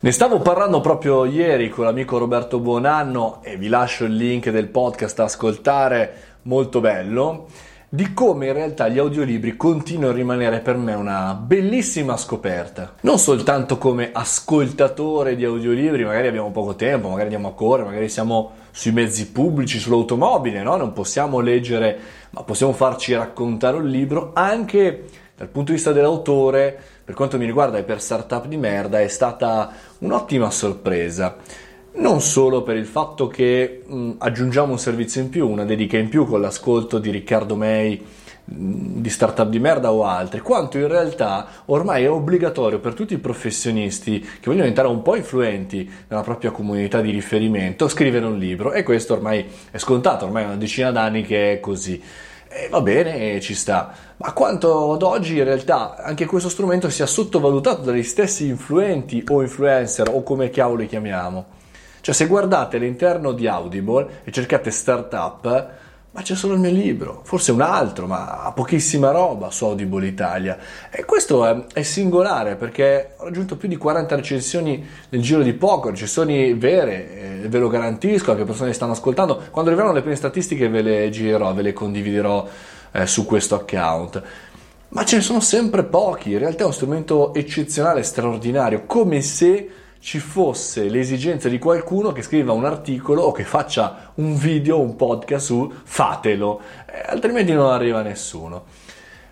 Ne stavo parlando proprio ieri con l'amico Roberto Buonanno e vi lascio il link del podcast da ascoltare, molto bello, di come in realtà gli audiolibri continuano a rimanere per me una bellissima scoperta. Non soltanto come ascoltatore di audiolibri, magari abbiamo poco tempo, magari andiamo a correre, magari siamo sui mezzi pubblici, sull'automobile, no? Non possiamo leggere, ma possiamo farci raccontare un libro anche dal punto di vista dell'autore, per quanto mi riguarda e per startup di merda, è stata un'ottima sorpresa. Non solo per il fatto che mh, aggiungiamo un servizio in più, una dedica in più con l'ascolto di Riccardo May di startup di merda o altri, quanto in realtà ormai è obbligatorio per tutti i professionisti che vogliono diventare un po' influenti nella propria comunità di riferimento scrivere un libro e questo ormai è scontato, ormai è una decina d'anni che è così. E va bene, ci sta. Ma quanto ad oggi in realtà anche questo strumento sia sottovalutato dagli stessi influenti o influencer o come cavolo li chiamiamo. Cioè se guardate all'interno di Audible e cercate startup, ma c'è solo il mio libro, forse un altro, ma pochissima roba su Audible Italia. E questo è, è, singolare perché ho raggiunto più di 40 recensioni nel giro di poco, recensioni vere, eh, ve lo garantisco, anche persone che stanno ascoltando. Quando arriveranno le prime statistiche ve le girerò, ve le condividerò eh, su questo account. Ma ce ne sono sempre pochi, in realtà è uno strumento eccezionale, straordinario, come se ci fosse l'esigenza di qualcuno che scriva un articolo o che faccia un video, un podcast su fatelo, eh, altrimenti non arriva nessuno.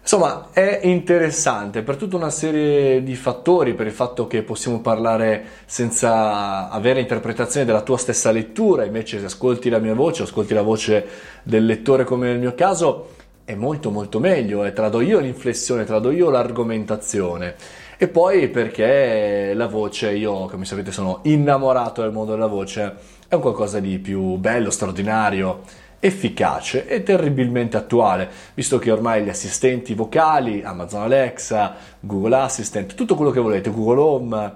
Insomma, è interessante per tutta una serie di fattori, per il fatto che possiamo parlare senza avere interpretazione della tua stessa lettura, invece se ascolti la mia voce, ascolti la voce del lettore come nel mio caso, è molto molto meglio, e trado io l'inflessione, trado io l'argomentazione. E poi perché la voce, io come sapete sono innamorato del mondo della voce, è un qualcosa di più bello, straordinario, efficace e terribilmente attuale, visto che ormai gli assistenti vocali, Amazon Alexa, Google Assistant, tutto quello che volete, Google Home,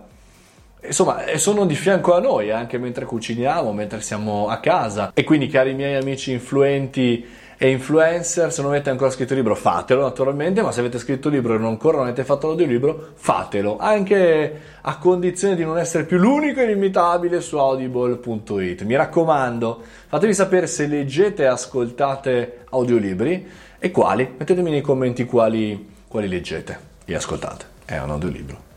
insomma, sono di fianco a noi anche mentre cuciniamo, mentre siamo a casa. E quindi, cari miei amici influenti e influencer, se non avete ancora scritto il libro fatelo naturalmente, ma se avete scritto il libro e non ancora non avete fatto l'audiolibro, fatelo, anche a condizione di non essere più l'unico inimitabile su audible.it. Mi raccomando, fatemi sapere se leggete e ascoltate audiolibri e quali, mettetemi nei commenti quali, quali leggete e ascoltate. È un audiolibro.